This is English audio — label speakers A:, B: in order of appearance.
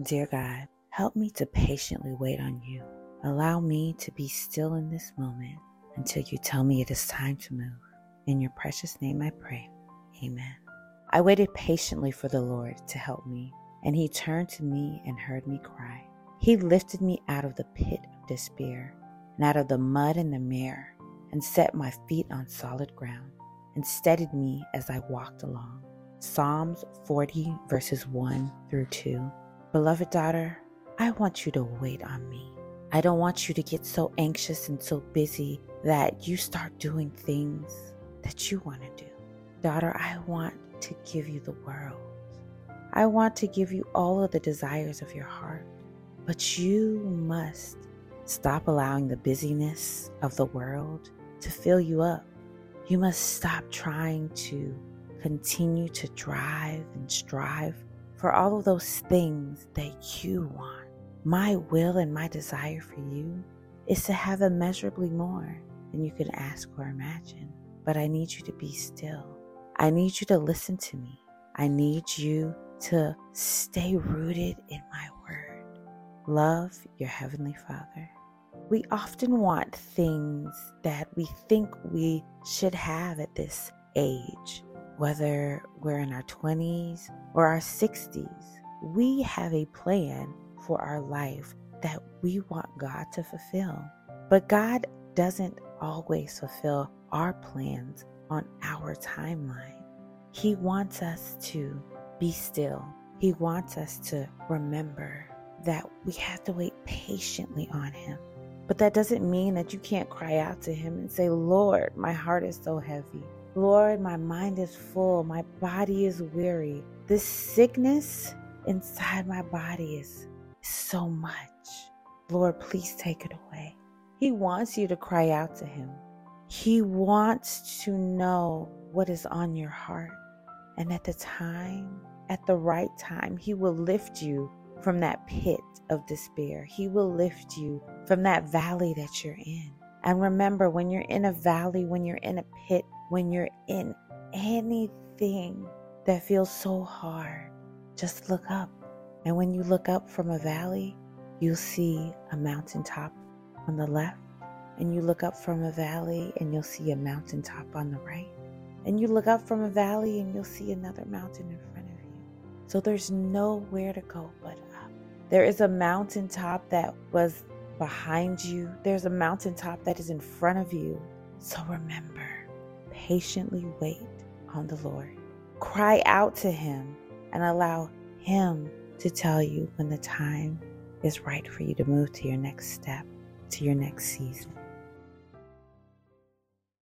A: Dear God, help me to patiently wait on you. Allow me to be still in this moment until you tell me it is time to move. In your precious name I pray. Amen. I waited patiently for the Lord to help me, and he turned to me and heard me cry. He lifted me out of the pit of despair and out of the mud and the mire and set my feet on solid ground and steadied me as I walked along. Psalms 40, verses 1 through 2. Beloved daughter, I want you to wait on me. I don't want you to get so anxious and so busy that you start doing things that you want to do. Daughter, I want to give you the world. I want to give you all of the desires of your heart. But you must stop allowing the busyness of the world to fill you up. You must stop trying to continue to drive and strive for all of those things that you want. My will and my desire for you is to have immeasurably more than you can ask or imagine. But I need you to be still. I need you to listen to me. I need you to stay rooted in my word. Love your Heavenly Father. We often want things that we think we should have at this age whether we're in our 20s or our 60s, we have a plan for our life that we want God to fulfill. But God doesn't always fulfill our plans on our timeline. He wants us to be still. He wants us to remember that we have to wait patiently on Him. But that doesn't mean that you can't cry out to Him and say, Lord, my heart is so heavy. Lord, my mind is full. My body is weary. This sickness inside my body is so much. Lord, please take it away. He wants you to cry out to Him. He wants to know what is on your heart. And at the time, at the right time, He will lift you from that pit of despair. He will lift you from that valley that you're in. And remember, when you're in a valley, when you're in a pit, when you're in anything that feels so hard, just look up. And when you look up from a valley, you'll see a mountaintop on the left. And you look up from a valley and you'll see a mountaintop on the right. And you look up from a valley and you'll see another mountain in front of you. So there's nowhere to go but up. There is a mountaintop that was behind you, there's a mountaintop that is in front of you. So remember, patiently wait on the Lord. Cry out to Him and allow Him to tell you when the time is right for you to move to your next step, to your next season.